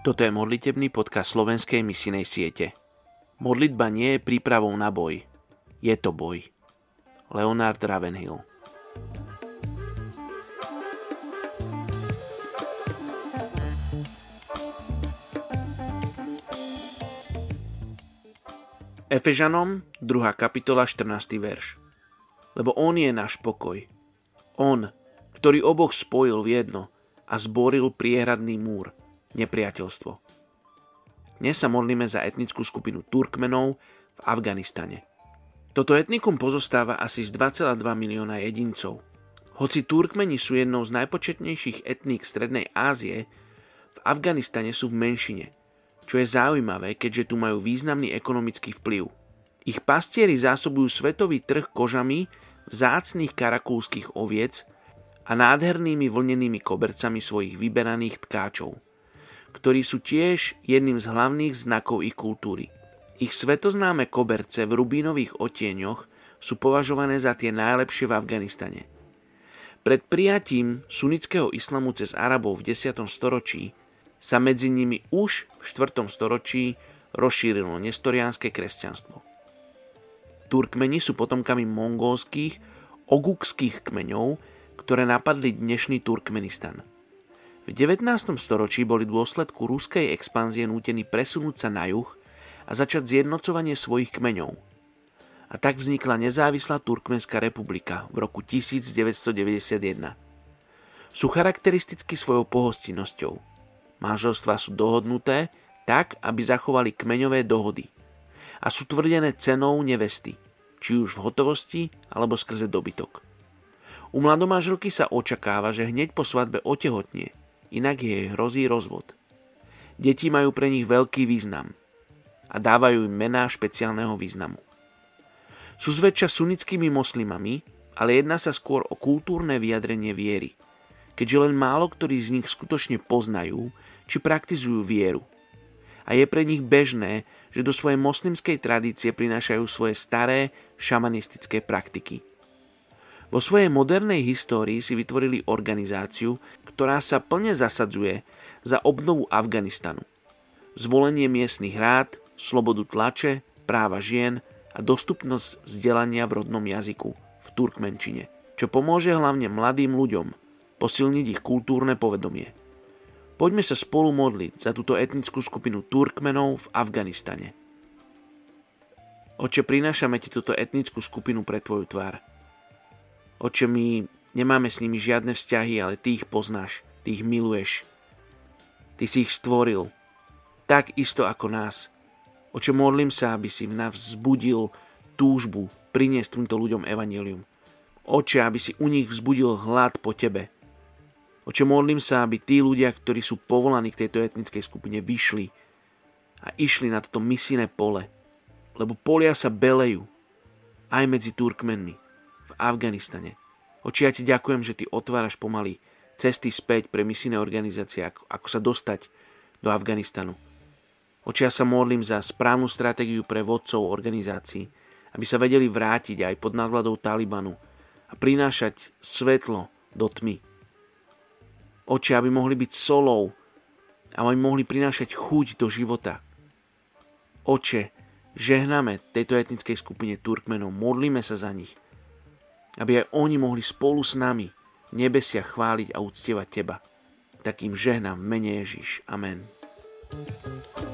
Toto je modlitebný podcast slovenskej misinej siete. Modlitba nie je prípravou na boj. Je to boj. Leonard Ravenhill Efežanom, 2. kapitola, 14. verš. Lebo On je náš pokoj. On, ktorý oboch spojil v jedno a zboril priehradný múr – nepriateľstvo. Dnes sa modlíme za etnickú skupinu Turkmenov v Afganistane. Toto etnikum pozostáva asi z 2,2 milióna jedincov. Hoci Turkmeni sú jednou z najpočetnejších etník Strednej Ázie, v Afganistane sú v menšine, čo je zaujímavé, keďže tu majú významný ekonomický vplyv. Ich pastieri zásobujú svetový trh kožami vzácných karakulských oviec a nádhernými vlnenými kobercami svojich vyberaných tkáčov ktorí sú tiež jedným z hlavných znakov ich kultúry. Ich svetoznáme koberce v rubínových otieňoch sú považované za tie najlepšie v Afganistane. Pred prijatím sunnického islamu cez Arabov v 10. storočí sa medzi nimi už v 4. storočí rozšírilo nestoriánske kresťanstvo. Turkmeni sú potomkami mongolských, ogukských kmeňov, ktoré napadli dnešný Turkmenistan – v 19. storočí boli dôsledku ruskej expanzie nútení presunúť sa na juh a začať zjednocovanie svojich kmeňov. A tak vznikla nezávislá Turkmenská republika v roku 1991. Sú charakteristicky svojou pohostinnosťou. Manželstvá sú dohodnuté tak, aby zachovali kmeňové dohody a sú tvrdené cenou nevesty, či už v hotovosti alebo skrze dobytok. U mladomáželky sa očakáva, že hneď po svadbe otehotnie inak jej hrozí rozvod. Deti majú pre nich veľký význam a dávajú im mená špeciálneho významu. Sú zväčša sunnickými moslimami, ale jedná sa skôr o kultúrne vyjadrenie viery, keďže len málo ktorí z nich skutočne poznajú či praktizujú vieru. A je pre nich bežné, že do svojej moslimskej tradície prinášajú svoje staré šamanistické praktiky – vo svojej modernej histórii si vytvorili organizáciu, ktorá sa plne zasadzuje za obnovu Afganistanu. Zvolenie miestnych rád, slobodu tlače, práva žien a dostupnosť vzdelania v rodnom jazyku, v turkmenčine, čo pomôže hlavne mladým ľuďom posilniť ich kultúrne povedomie. Poďme sa spolu modliť za túto etnickú skupinu Turkmenov v Afganistane. Oče, prinášame ti túto etnickú skupinu pre tvoju tvár. Oče, my nemáme s nimi žiadne vzťahy, ale Ty ich poznáš, Ty ich miluješ. Ty si ich stvoril, tak isto ako nás. Oče, modlím sa, aby si v nás vzbudil túžbu priniesť týmto ľuďom evanelium. Oče, aby si u nich vzbudil hlad po Tebe. Oče, modlím sa, aby tí ľudia, ktorí sú povolaní k tejto etnickej skupine, vyšli a išli na toto misijné pole. Lebo polia sa belejú aj medzi Turkmenmi Afganistane. Oči, ja ti ďakujem, že ty otváraš pomaly cesty späť pre misijné organizácie, ako, ako sa dostať do Afganistanu. Oči, ja sa modlím za správnu stratégiu pre vodcov organizácií, aby sa vedeli vrátiť aj pod nadvladou Talibanu a prinášať svetlo do tmy. Oči, aby mohli byť solou a aby mohli prinášať chuť do života. Oče, žehname tejto etnickej skupine Turkmenov, modlíme sa za nich – aby aj oni mohli spolu s nami nebesia chváliť a uctievať Teba. Takým žehnám v mene Ježiš. Amen. thank you